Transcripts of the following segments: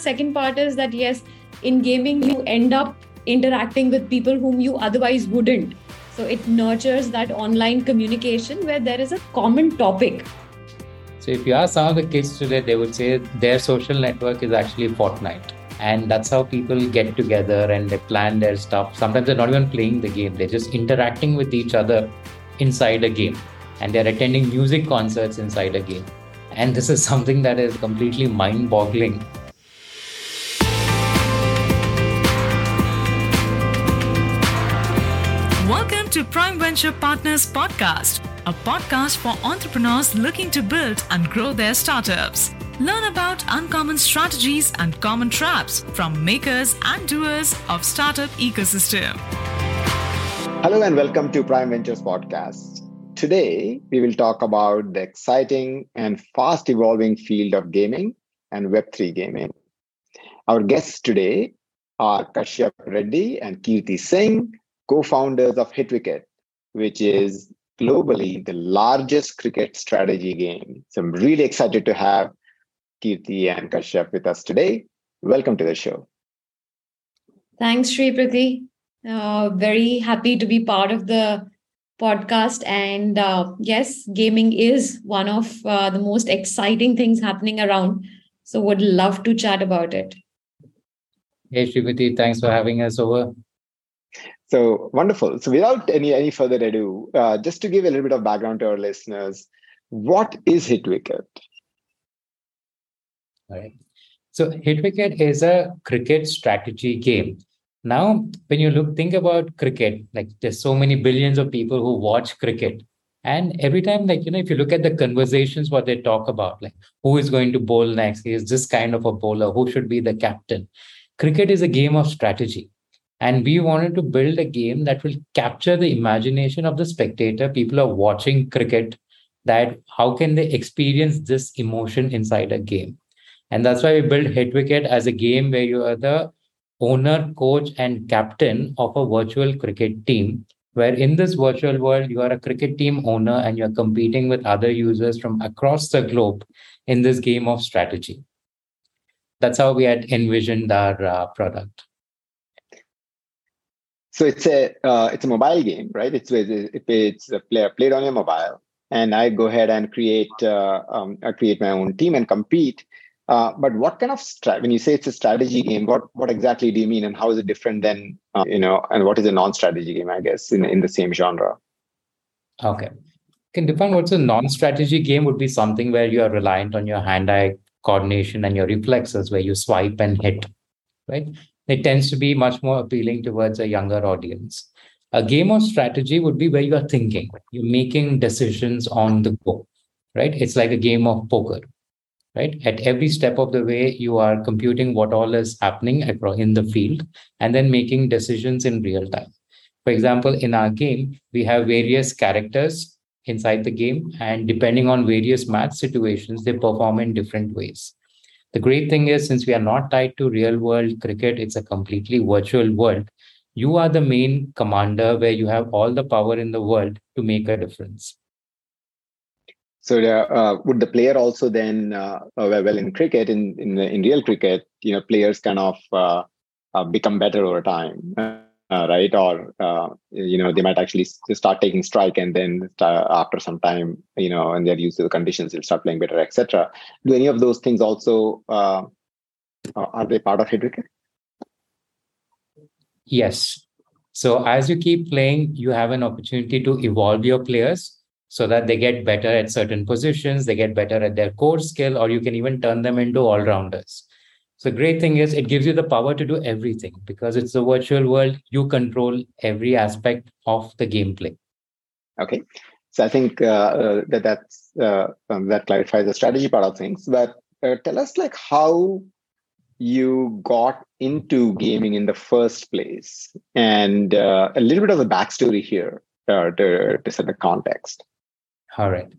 second part is that yes, in gaming, you end up interacting with people whom you otherwise wouldn't. So it nurtures that online communication where there is a common topic. So if you ask some of the kids today, they would say their social network is actually Fortnite. And that's how people get together and they plan their stuff. Sometimes they're not even playing the game, they're just interacting with each other inside a game. And they're attending music concerts inside a game. And this is something that is completely mind boggling To Prime Venture Partners Podcast, a podcast for entrepreneurs looking to build and grow their startups. Learn about uncommon strategies and common traps from makers and doers of startup ecosystem. Hello and welcome to Prime Ventures Podcast. Today, we will talk about the exciting and fast evolving field of gaming and Web3 gaming. Our guests today are Kashyap Reddy and Kirti Singh, co-founders of HitWicket, which is globally the largest cricket strategy game. So I'm really excited to have Kirti and Kashyap with us today. Welcome to the show. Thanks, Shripati. Uh, very happy to be part of the podcast. And uh, yes, gaming is one of uh, the most exciting things happening around. So would love to chat about it. Hey, Shripati, thanks for having us over. So wonderful. So without any any further ado, uh, just to give a little bit of background to our listeners, what is HitWicket? All right. So HitWicket is a cricket strategy game. Now, when you look think about cricket, like there's so many billions of people who watch cricket. And every time, like, you know, if you look at the conversations, what they talk about, like who is going to bowl next? Is this kind of a bowler? Who should be the captain? Cricket is a game of strategy and we wanted to build a game that will capture the imagination of the spectator. People are watching cricket, that how can they experience this emotion inside a game? And that's why we built HitWicket as a game where you are the owner, coach, and captain of a virtual cricket team. Where in this virtual world, you are a cricket team owner and you're competing with other users from across the globe in this game of strategy. That's how we had envisioned our uh, product. So it's a uh, it's a mobile game, right? It's if it's a player played on your mobile, and I go ahead and create uh, um, I create my own team and compete. Uh, but what kind of stra- when you say it's a strategy game, what what exactly do you mean, and how is it different than uh, you know, and what is a non-strategy game? I guess in in the same genre. Okay, can define what's a non-strategy game would be something where you are reliant on your hand-eye coordination and your reflexes, where you swipe and hit, right? It tends to be much more appealing towards a younger audience. A game of strategy would be where you are thinking, you're making decisions on the go, right? It's like a game of poker, right? At every step of the way, you are computing what all is happening in the field and then making decisions in real time. For example, in our game, we have various characters inside the game, and depending on various match situations, they perform in different ways. The great thing is, since we are not tied to real world cricket, it's a completely virtual world. You are the main commander where you have all the power in the world to make a difference. So, uh, would the player also then, uh, uh well, in cricket, in in, in real cricket, you know, players kind of uh, uh become better over time? Uh, right? Or uh, you know, they might actually start taking strike, and then start, after some time, you know, and they're used to the conditions, they'll start playing better, etc. Do any of those things also uh, are they part of HitWicket? Yes. So as you keep playing, you have an opportunity to evolve your players so that they get better at certain positions, they get better at their core skill, or you can even turn them into all rounders. So great thing is it gives you the power to do everything because it's a virtual world. You control every aspect of the gameplay. Okay, so I think uh, uh, that that's uh, um, that clarifies the strategy part of things. But uh, tell us like how you got into gaming in the first place, and uh, a little bit of the backstory here uh, to to set the context. All right.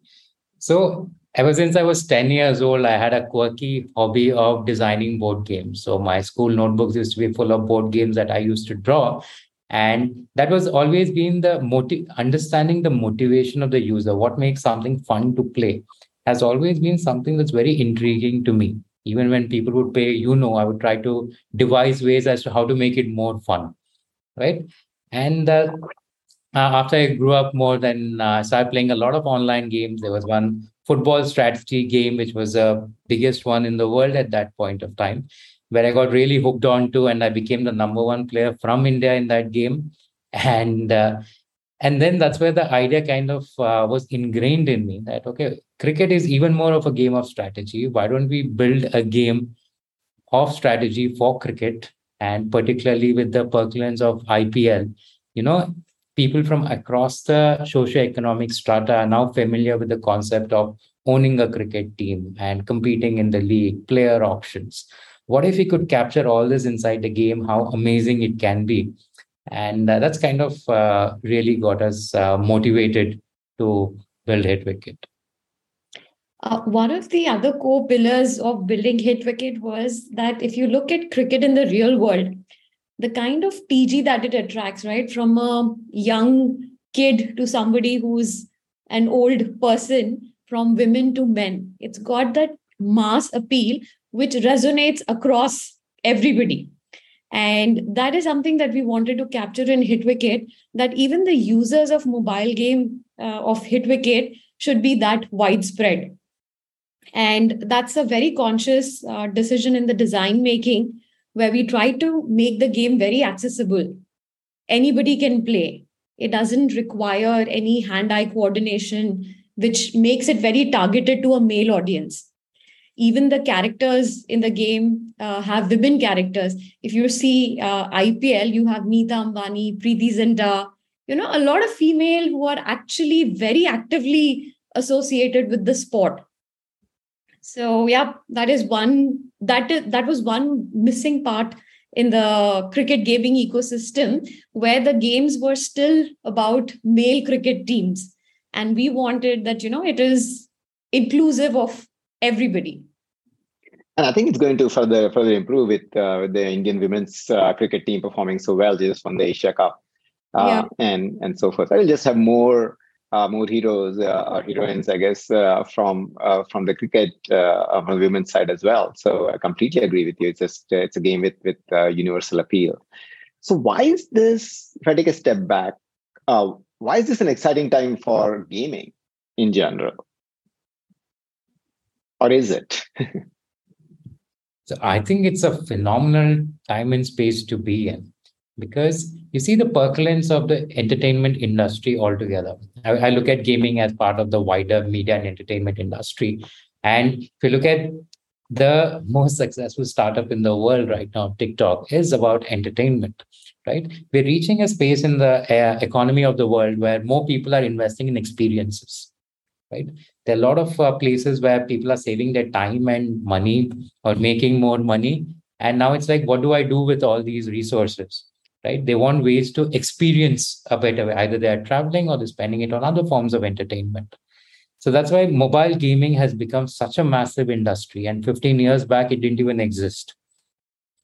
So ever since I was 10 years old, I had a quirky hobby of designing board games. So my school notebooks used to be full of board games that I used to draw. And that was always been the motive, understanding the motivation of the user, what makes something fun to play has always been something that's very intriguing to me. even when people would pay, you know, I would try to devise ways as to how to make it more fun, right? And uh, uh, after I grew up more, then uh, I started playing a lot of online games. There was one football strategy game, which was the biggest one in the world at that point of time, where I got really hooked on to, and I became the number one player from India in that game. And uh, and then that's where the idea kind of uh, was ingrained in me that okay, cricket is even more of a game of strategy. Why don't we build a game of strategy for cricket, and particularly with the percolance of IPL? You know, people from across the socio-economic strata are now familiar with the concept of owning a cricket team and competing in the league, player options. What if we could capture all this inside the game? How amazing it can be! And uh, that's kind of uh, really got us uh, motivated to build Hitwicket. Uh, one of the other core pillars of building Hitwicket was that if you look at cricket in the real world, the kind of TG that it attracts, right? From a young kid to somebody who's an old person, from women to men. It's got that mass appeal which resonates across everybody. And that is something that we wanted to capture in Hitwicket, that even the users of mobile game uh, of Hitwicket should be that widespread. And that's a very conscious uh, decision in the design making where we try to make the game very accessible. Anybody can play. It doesn't require any hand eye coordination, which makes it very targeted to a male audience. Even the characters in the game uh, have women characters. If you see uh, IPL, you have Nita Ambani, Preity Zinta, you know, a lot of female who are actually very actively associated with the sport so yeah that is one that is, that was one missing part in the cricket gaming ecosystem where the games were still about male cricket teams and we wanted that you know it is inclusive of everybody and I think it's going to further further improve with, uh, with the Indian women's uh, cricket team performing so well just won the Asia Cup uh, yeah. and and so forth. I will just have more uh, more heroes uh, or heroines, I guess, uh, from uh, from the cricket uh, from the women's side as well. So I completely agree with you. It's just uh, it's a game with with universal appeal. So why is this? If I take a step back, why is this an exciting time for gaming in general, or is it? so I think it's a phenomenal time and space to be in because you see the percolance of the entertainment industry altogether. I, I, look at gaming as part of the wider media and entertainment industry. And if you look at the most successful startup in the world right now, TikTok, is about entertainment, right? We're reaching a space in the uh, economy of the world where more people are investing in experiences, right? There are a lot of uh, places where people are saving their time and money or making more money. And now it's like, what do I do with all these resources? Right? They want ways to experience a better way. Either they are traveling or they're spending it on other forms of entertainment. So that's why mobile gaming has become such a massive industry. And 15 years back, it didn't even exist,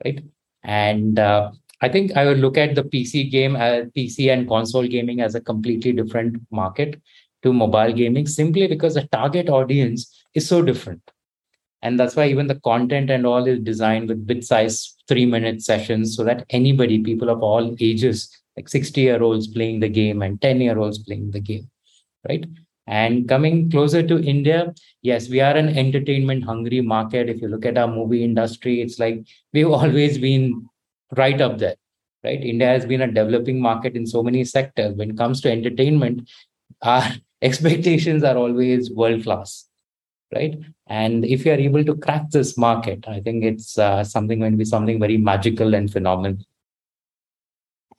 right? And uh, I think I would look at the PC game, uh, PC and console gaming as a completely different market to mobile gaming simply because the target audience is so different and that's why even the content and all is designed with bit size three minute sessions so that anybody people of all ages like 60 year olds playing the game and 10 year olds playing the game right? And coming closer to india yes we are an entertainment hungry market. If you look at our movie industry it's like we've always been right up there right? India has been a developing market in so many sectors. When it comes to entertainment our expectations are always world class right? And if you are able to crack this market, I think it's uh, something going to be something very magical and phenomenal.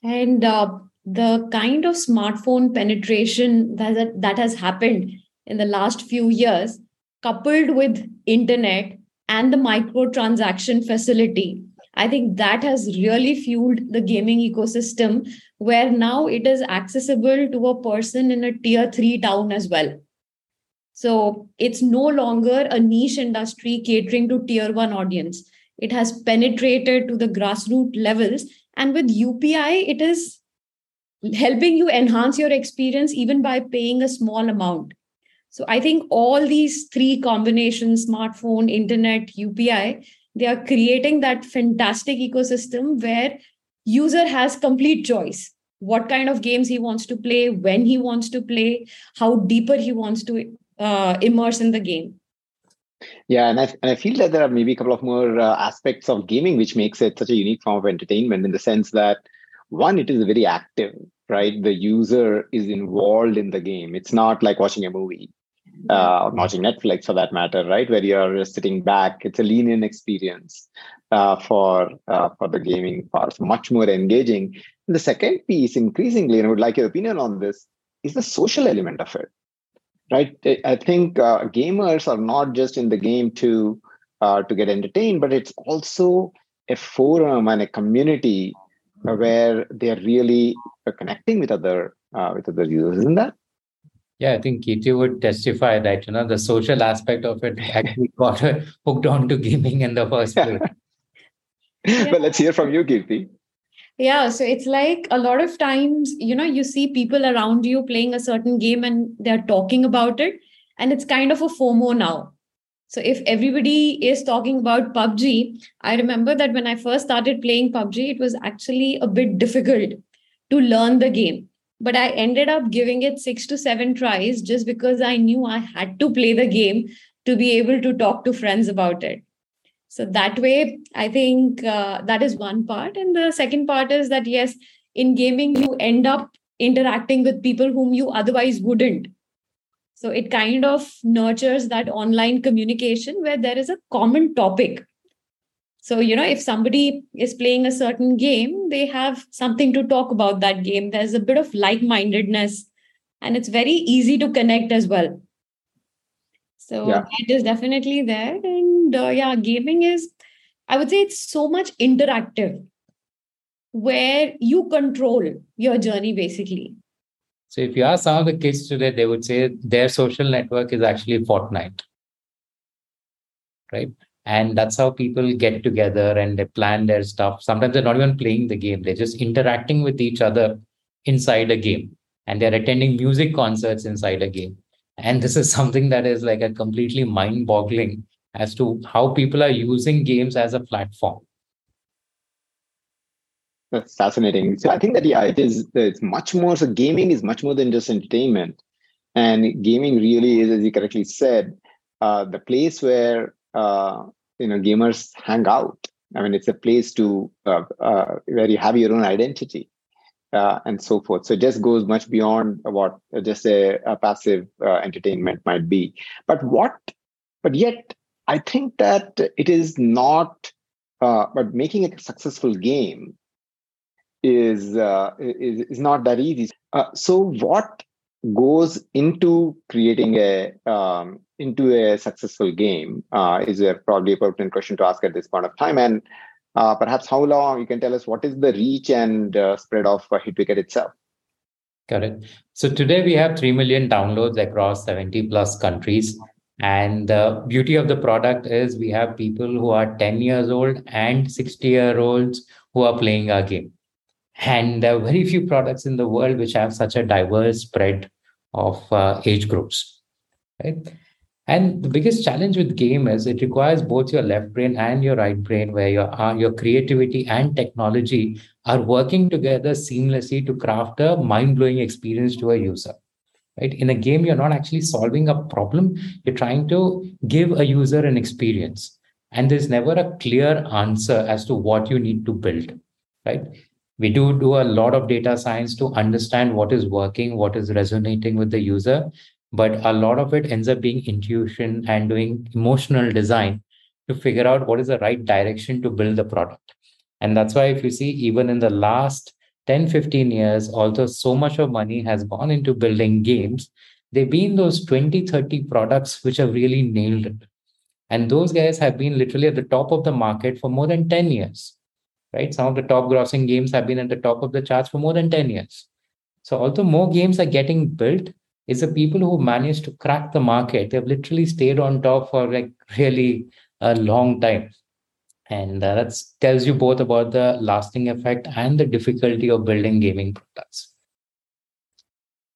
And uh, the kind of smartphone penetration that that has happened in the last few years, coupled with internet and the microtransaction facility, I think that has really fueled the gaming ecosystem, where now it is accessible to a person in a tier three town as well so it's no longer a niche industry catering to tier one audience. It has penetrated to the grassroots levels. And with UPI, it is helping you enhance your experience even by paying a small amount. So I think all these three combinations smartphone, internet, UPI they are creating that fantastic ecosystem where user has complete choice what kind of games he wants to play when he wants to play how deeper he wants to uh, immerse in the game yeah and I, and I feel that there are maybe a couple of more uh, aspects of gaming which makes it such a unique form of entertainment in the sense that one it is very active right the user is involved in the game it's not like watching a movie uh, watching Netflix for that matter, right? Where you're sitting back. It's a lean-in experience uh, for uh, for the gaming part, much more engaging. And the second piece, increasingly, and I would like your opinion on this, is the social element of it, right? I think uh, gamers are not just in the game to uh, to get entertained, but it's also a forum and a community where they are really connecting with other uh, with other users, isn't that? Yeah, I think Kirti would testify that you know the social aspect of it actually got her hooked on to gaming in the first place. yeah. But let's hear from you, Kirti. Yeah, so it's like a lot of times, you know, you see people around you playing a certain game and they're talking about it, and it's kind of a FOMO now. So if everybody is talking about PUBG, I remember that when I first started playing PUBG, it was actually a bit difficult to learn the game but I ended up giving it six to seven tries just because I knew I had to play the game to be able to talk to friends about it. So that way, I think uh, that is one part. And the second part is that, yes, in gaming, you end up interacting with people whom you otherwise wouldn't. So it kind of nurtures that online communication where there is a common topic so, you know, if somebody is playing a certain game, they have something to talk about that game. There's a bit of like mindedness and it's very easy to connect as well. So, yeah. that is definitely there. And uh, yeah, gaming is, I would say it's so much interactive where you control your journey basically. So, if you ask some of the kids today, they would say their social network is actually Fortnite. Right? and that's how people get together and they plan their stuff sometimes they're not even playing the game they're just interacting with each other inside a game and they're attending music concerts inside a game and this is something that is like a completely mind boggling as to how people are using games as a platform. That's fascinating. So i think that yeah it is it's much more so gaming is much more than just entertainment. And gaming really is as you correctly said uh, the place where uh, you know gamers hang out. I mean it's a place to uh, uh, where you have your own identity uh, and so forth. So it just goes much beyond what just a, a passive uh, entertainment might be. But what but yet i think that it is not uh, but making a successful game is uh, is, is not that easy. So what goes into creating a um, into a successful game uh, is a probably a pertinent question to ask at this point of time. And uh, perhaps how long you can tell us what is the reach and uh, spread of uh, hitwicket itself. Correct so today we have 3 million downloads across 70 plus countries and the beauty of the product is we have people who are 10 years old and 60 year olds who are playing our game. And there are very few products in the world which have such a diverse spread of uh, age groups right? And the biggest challenge with game is it requires both your left brain and your right brain where your uh, your creativity and technology are working together seamlessly to craft a mind-blowing experience to a user right? In a game you're not actually solving a problem. You're trying to give a user an experience. And there's never a clear answer as to what you need to build right? We do do a lot of data science to understand what is working what is resonating with the user. But a lot of it ends up being intuition and doing emotional design to figure out what is the right direction to build the product. And that's why if you see even in the last 10 15 years although so much of money has gone into building games they've been those 20 30 products which have really nailed it and those guys have been literally at the top of the market for more than 10 years right? Some of the top grossing games have been at the top of the charts for more than 10 years. So, although more games are getting built, it's the people who managed to crack the market. They've literally stayed on top for like really a long time. And uh, that tells you both about the lasting effect and the difficulty of building gaming products.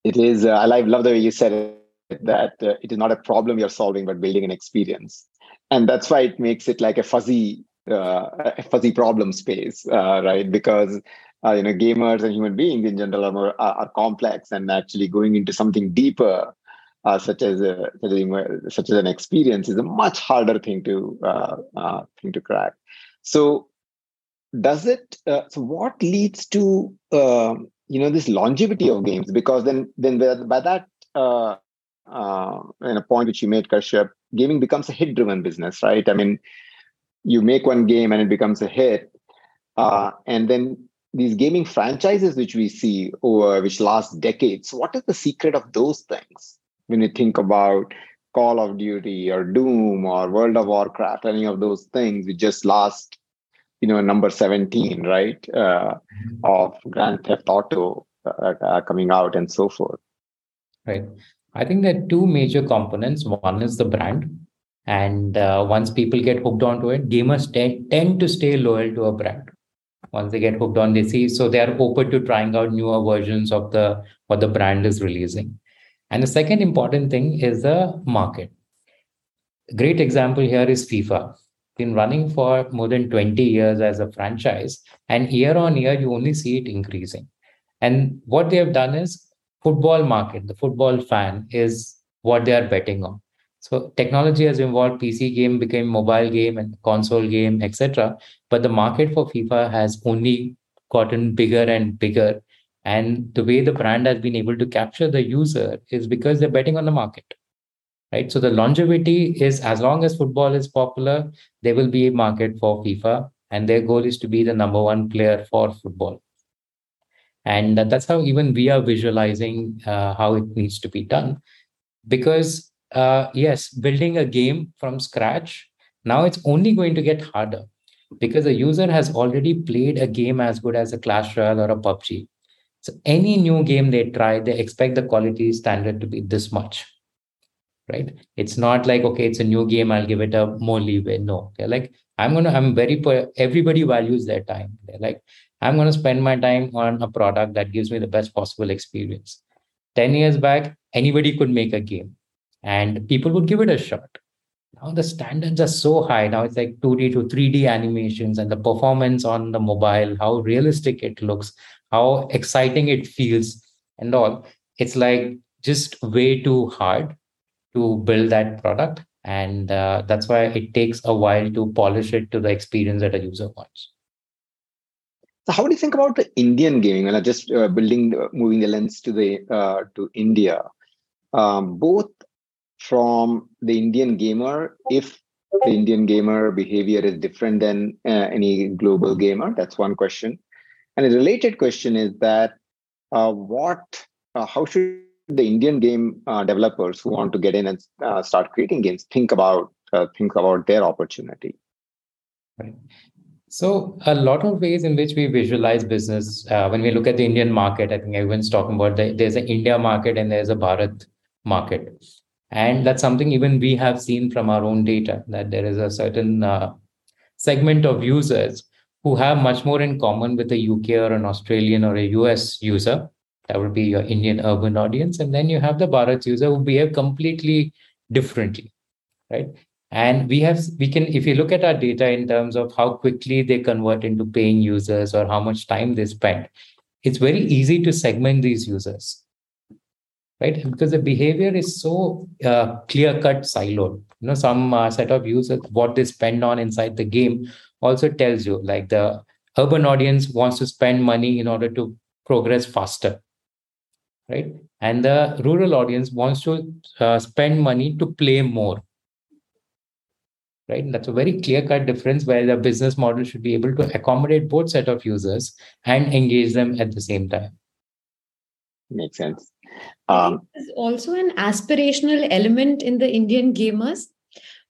It is, uh, I love the way you said it that uh, it is not a problem you're solving, but building an experience. And that's why it makes it like a fuzzy, uh, a fuzzy problem space, uh, right? Because uh, you know, gamers and human beings in general are, more, are, are complex, and actually going into something deeper, uh, such as a, such as, such as an experience, is a much harder thing to uh, thing to crack. So, does it? so, what leads to um, you know this longevity of games? Because then, then by that uh, uh, a point which you made, Kashyap, gaming becomes a hit-driven business, right? I mean, you make one game and it becomes a hit, uh, and then these gaming franchises which we see over which last decades. What is the secret of those things? When you think about Call of Duty or Doom or World of Warcraft, any of those things, we just last, you know, number seventeen, right, uh, mm-hmm. of Grand Theft Auto uh, uh, coming out and so forth. Right. I think there are two major components. One is the brand. And uh, once people get hooked onto it, gamers tend, tend to stay loyal to a brand. Once they get hooked on, they see so they are open to trying out newer versions of the what the brand is releasing. And the second important thing is the market. Great example here is FIFA. Been running for more than 20 years as a franchise, and year on year, you only see it increasing. And what they have done is football market, the football fan is what they are betting on. So technology has evolved. PC game became mobile game and console game, etc. But the market for FIFA has only gotten bigger and bigger. And the way the brand has been able to capture the user is because they're betting on the market. Right. So the longevity is as long as football is popular, there will be a market for FIFA. And their goal is to be the number one player for football and that's how even we are visualizing uh, how it needs to be done because uh, yes building a game from scratch now it's only going to get harder because the user has already played a game as good as a clash royale or a pubg so any new game they try they expect the quality standard to be this much right it's not like okay it's a new game i'll give it a more leeway no they're like i'm gonna i'm very everybody values their time they're like I'm to spend my time on a product that gives me the best possible experience. 10 years back, anybody could make a game and people would give it a shot. Now the standards are so high. Now it's like 2D to 3D animations and the performance on the mobile, how realistic it looks, how exciting it feels, and all. It's like just way too hard to build that product. And uh, that's why it takes a while to polish it to the experience that a user wants. So how do you think about the Indian gaming? And I just uh, building, uh, moving the lens to the uh, to India, um, both from the Indian gamer, if the Indian gamer behavior is different than uh, any global gamer, that's one question. And a related question is that uh, what, uh, how should the Indian game developers who want to get in and start creating games think about think about their opportunity? Right. So a lot of ways in which we visualize business uh, when we look at the Indian market, I think everyone's talking about the, there's an India market and there's a Bharat market, and that's something even we have seen from our own data that there is a certain uh, segment of users who have much more in common with a UK or an Australian or a US user. That would be your Indian urban audience, and then you have the Bharat user who behave completely differently, right? And we have, we can, if you look at our data in terms of how quickly they convert into paying users or how much time they spend, it's very easy to segment these users, right? Because the behavior is so uh, clear cut, siloed. You know, some uh, set of users, what they spend on inside the game also tells you like the urban audience wants to spend money in order to progress faster right and the rural audience wants to uh, spend money to play more right? And that's a very clear cut difference where the business model should be able to accommodate both set of users and engage them at the same time. Makes sense. Um, There's also an aspirational element in the Indian gamers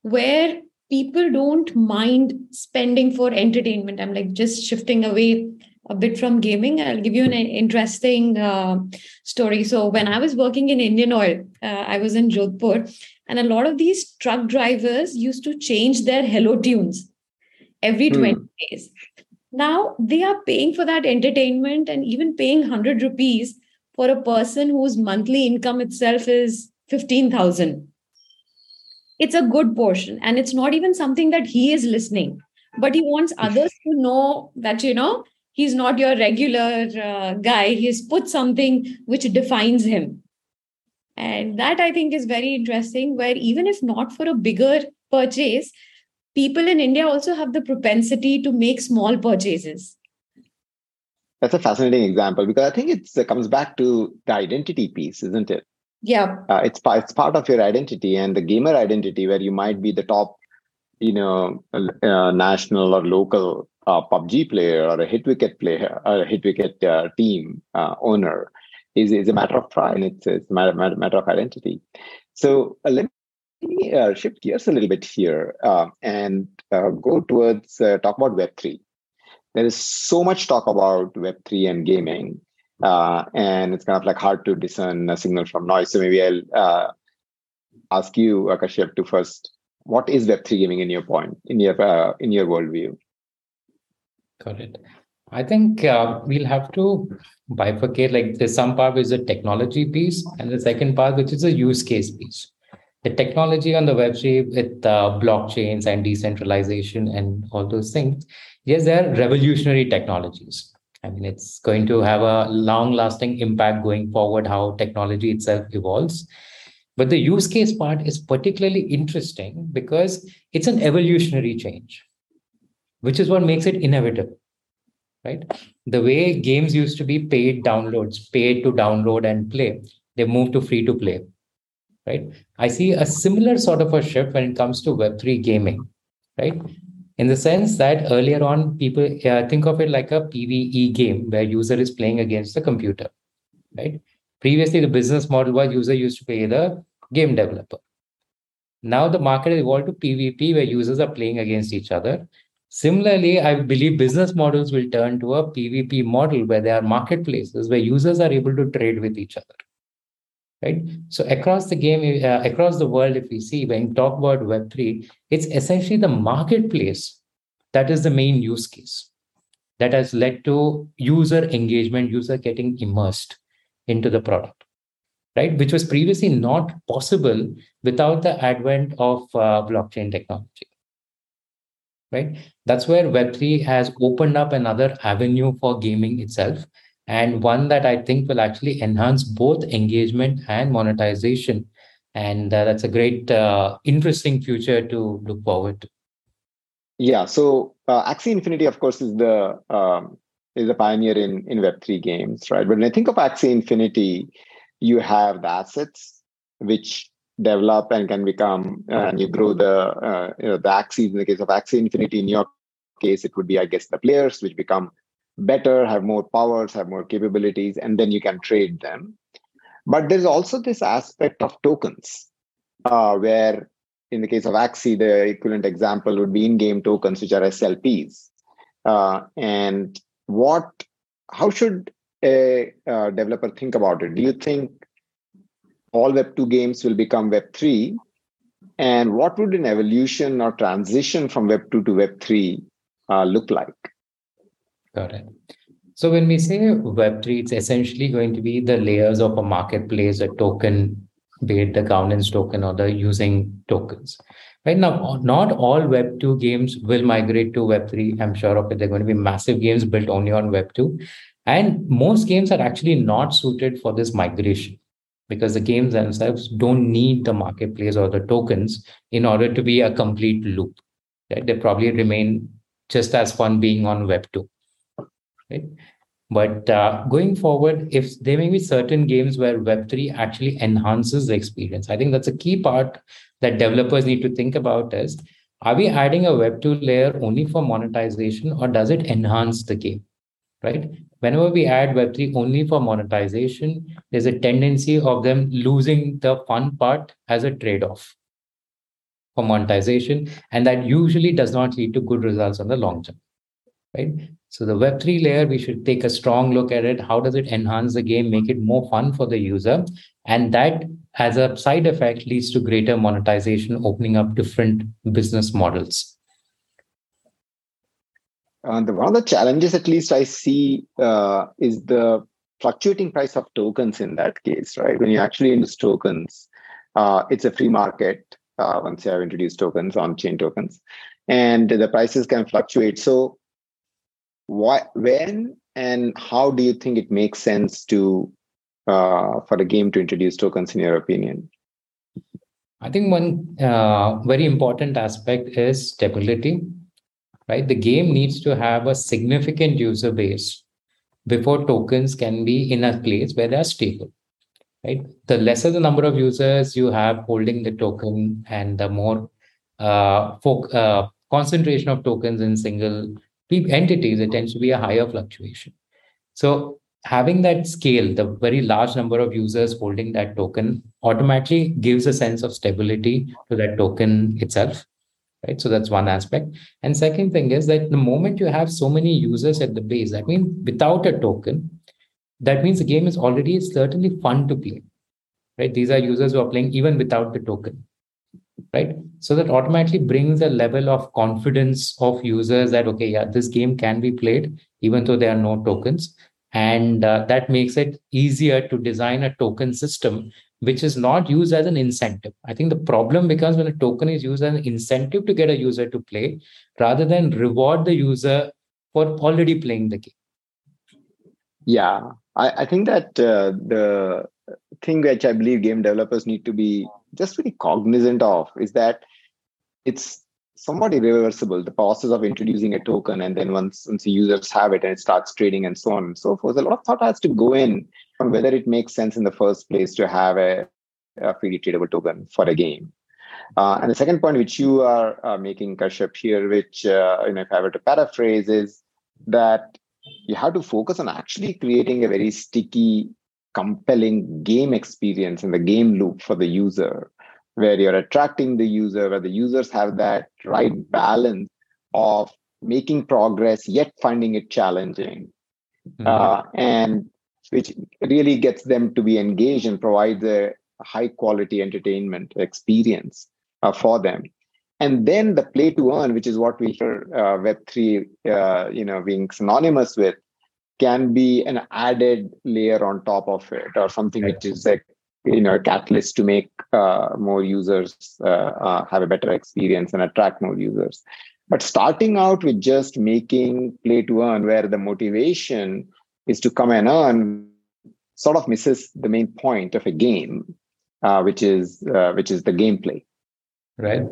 where people don't mind spending for entertainment. I'm like just shifting away a bit from gaming. I'll give you an interesting uh, story. So when I was working in Indian Oil, uh, I was in Jodhpur, and a lot of these truck drivers used to change their hello tunes every hmm. 20 days. Now they are paying for that entertainment and even paying 100 rupees for a person whose monthly income itself is 15,000. It's a good portion. And it's not even something that he is listening, but he wants others to know that, you know, he's not your regular uh, guy. He's put something which defines him. And that I think is very interesting, where even if not for a bigger purchase, people in India also have the propensity to make small purchases. That's a fascinating example because I think it comes back to the identity piece, isn't it? Yeah. Uh, it's, it's part of your identity and the gamer identity where you might be the top, you know, uh, national or local uh, PUBG player or a Hitwicket player or a Hitwicket uh, team uh, owner is, is a matter of pride. It's, it's a matter, matter, matter of identity. So uh, let me uh, shift gears a little bit here and go towards talk about Web3. There is so much talk about Web3 and gaming, uh, and it's kind of like hard to discern a signal from noise. So maybe I'll uh, ask you, Kashyap, to first, what is Web3 gaming in your point, in your in your worldview? Got it. I think uh, we'll have to bifurcate. Like there's some part is a technology piece, and the second part which is a use case piece. The technology on the Web3 with uh, blockchains and decentralization and all those things, yes, they're revolutionary technologies. I mean, it's going to have a long-lasting impact going forward. How technology itself evolves. But the use case part is particularly interesting because it's an evolutionary change, which is what makes it inevitable right? The way games used to be paid downloads, paid to download and play, they moved to free to play, right? I see a similar sort of a shift when it comes to Web3 gaming, right? In the sense that earlier on, people uh, think of it like a PVE game where user is playing against the computer, right? Previously, the business model was user used to pay the game developer. Now the market evolved to PvP where users are playing against each other Similarly, I believe business models will turn to a PvP model where there are marketplaces where users are able to trade with each other. Right. So across the game, uh, across the world, if we see when we talk about Web3, it's essentially the marketplace that is the main use case that has led to user engagement, user getting immersed into the product, right? Which was previously not possible without the advent of uh, blockchain technology right? That's where Web3 has opened up another avenue for gaming itself, and one that I think will actually enhance both engagement and monetization. And uh, that's a great, uh, interesting future to look forward to. Yeah. So uh, Axie Infinity, of course, is the um, is a pioneer in in Web3 games, right? But when I think of Axie Infinity, you have the assets which develop and can become uh, and you grow the uh, you know the Axies in the case of axie infinity in your case it would be i guess the players which become better have more powers have more capabilities and then you can trade them but there's also this aspect of tokens uh, where in the case of axie the equivalent example would be in-game tokens which are slps uh, and what how should a, uh, developer think about it do you think all Web2 games will become Web3? And what would an evolution or transition from Web2 to Web3 uh, look like? Got it. So when we say Web3, it's essentially going to be the layers of a marketplace, a token, be it the governance token or the using tokens. Right now, not all Web2 games will migrate to Web3. I'm sure of it. They're going to be massive games built only on Web2. And most games are actually not suited for this migration because the games themselves don't need the marketplace or the tokens in order to be a complete loop. Right? They probably remain just as fun being on Web 2. Right? But uh, going forward, if there may be certain games where Web3 actually enhances the experience, I think that's a key part that developers need to think about is are we adding a Web2 layer only for monetization or does it enhance the game? Right? whenever we add Web3 only for monetization, there's a tendency of them losing the fun part as a trade off for monetization. And that usually does not lead to good results on the long term. Right. So the Web3 layer, we should take a strong look at it. How does it enhance the game, make it more fun for the user? And that, as a side effect, leads to greater monetization, opening up different business models. Uh, the, one of the challenges, at least I see, uh, is the fluctuating price of tokens in that case, right? When you actually use tokens, Uh, it's a free market uh, once you have introduced tokens on chain tokens, and the prices can fluctuate. So, why, when, and how do you think it makes sense to uh, for a game to introduce tokens? In your opinion? I think one uh, very important aspect is stability. Right, the game needs to have a significant user base before tokens can be in a place where they are stable right? The lesser the number of users you have holding the token and the more uh, uh, concentration of tokens in single entities, it tends to be a higher fluctuation. So having that scale, the very large number of users holding that token automatically gives a sense of stability to that token itself. Right. So that's one aspect. And second thing is that the moment you have so many users at the base, that means without a token, that means the game is already certainly fun to play right these are users who are playing even without the token right? So that automatically brings a level of confidence of users that okay yeah this game can be played even though there are no tokens. And uh, that makes it easier to design a token system which is not used as an incentive. I think the problem becomes when a token is used as an incentive to get a user to play rather than reward the user for already playing the game. Yeah I, I think that uh, the thing which I believe game developers need to be just very cognizant of is that it's somewhat irreversible. The process of introducing a token, and then once once the users have it and it starts trading and so on and so forth, a lot of thought has to go in on whether it makes sense in the first place to have a, a freely tradable token for a game. Uh, and the second point, which you are uh, making, Kashyap, here, which uh, you know, if I were to paraphrase, is that you have to focus on actually creating a very sticky, compelling game experience in the game loop for the user, where you're attracting the user, where the users have that right balance of making progress yet finding it challenging. Mm-hmm. Uh, and which really gets them to be engaged and provides a high quality entertainment experience uh, for them and then the play to earn which is what we hear uh, web3 uh, you know being synonymous with can be an added layer on top of it or something which is like you know a catalyst to make uh, more users uh, uh, have a better experience and attract more users. But starting out with just making play to earn where the motivation is to come and earn sort of misses the main point of a game uh, which is which is the gameplay. Right.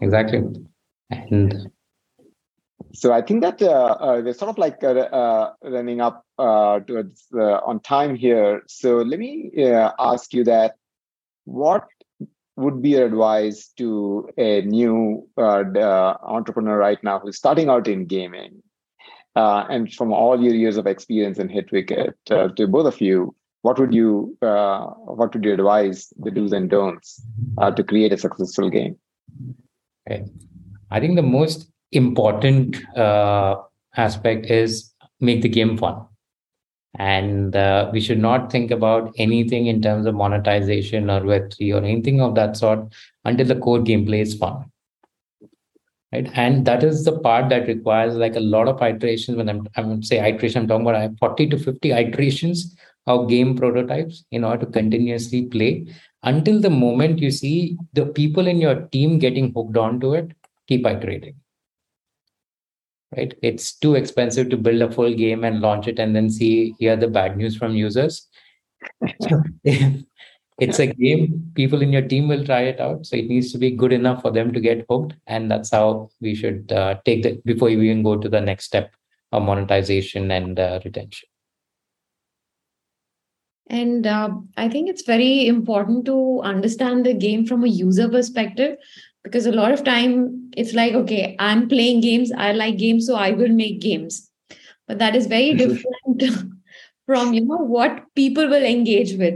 Exactly. And so i think that uh, uh, we're sort of like uh, uh running up uh, towards uh, on time here. So let me ask you that what would be your advice to a new entrepreneur right now who's starting out in gaming? And from all your years of experience in hitwicket to both of you what would you what would you advise the do's and don'ts to create a successful game? Okay. I think the most important uh, aspect is make the game fun. And uh, we should not think about anything in terms of monetization or Web3 or anything of that sort until the core gameplay is fun. Right. And that is the part that requires like a lot of iterations. When I'm, I'm say iteration, I'm talking about I have 40 to 50 iterations of game prototypes in order to continuously play until the moment you see the people in your team getting hooked onto it keep iterating right? It's too expensive to build a full game and launch it and then see hear the bad news from users. It's a game. People in your team will try it out. So it needs to be good enough for them to get hooked. And that's how we should uh, take that before you even go to the next step of monetization and uh, retention. And uh, I think it's very important to understand the game from a user perspective because a lot of time it's like, okay, I'm playing games, I like games, so I will make games. But that is very different from you know what people will engage with.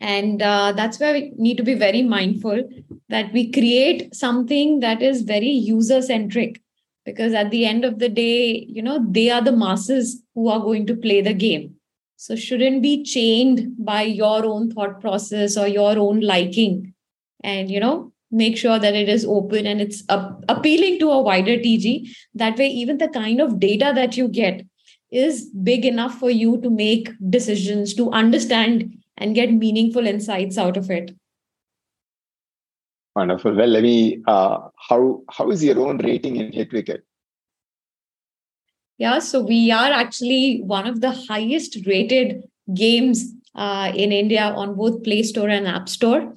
And uh, that's where we need to be very mindful that we create something that is very user centric because at the end of the day, you know, they are the masses who are going to play the game so shouldn't be chained by your own thought process or your own liking and you know make sure that it is open and it's appealing to a wider tg that way even the kind of data that you get is big enough for you to make decisions to understand and get meaningful insights out of it Wonderful. Well, let me. Uh, how how is your own rating in HitWicket? Yeah, so we are actually one of the highest rated games uh, in India on both Play Store and App Store.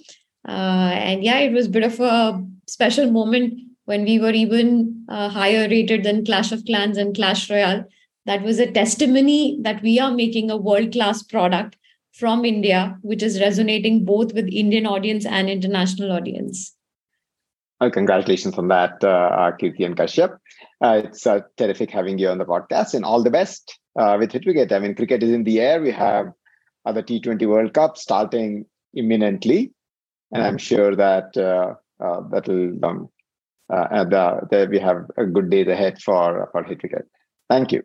Uh, and yeah, it was a bit of a special moment when we were even uh, higher rated than Clash of Clans and Clash Royale. That was a testimony that we are making a world class product from India, which is resonating both with Indian audience and international audience. Well, congratulations on that, uh, Kirti and Kashyap. Uh, it's uh, terrific having you on the podcast, and all the best uh, with Hitwicket. I mean, cricket is in the air. We have the T20 World Cup starting imminently, and I'm sure that uh, uh, that will um, uh, the, we have a good days ahead for for Hitwicket. Thank you.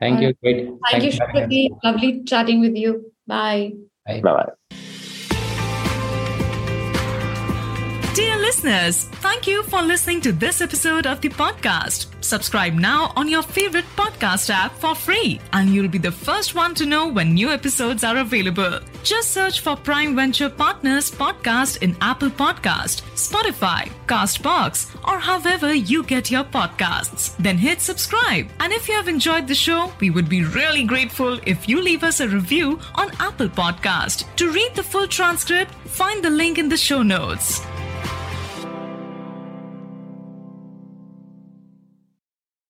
Thank you. Great. Thank, Thank you, Shruti. Lovely chatting with you. Bye. Bye bye. Listeners, thank you for listening to this episode of the podcast. Subscribe now on your favorite podcast app for free, and you'll be the first one to know when new episodes are available. Just search for Prime Venture Partners podcast in Apple Podcast, Spotify, Castbox, or however you get your podcasts. Then hit subscribe. And if you have enjoyed the show, we would be really grateful if you leave us a review on Apple Podcast. To read the full transcript, find the link in the show notes.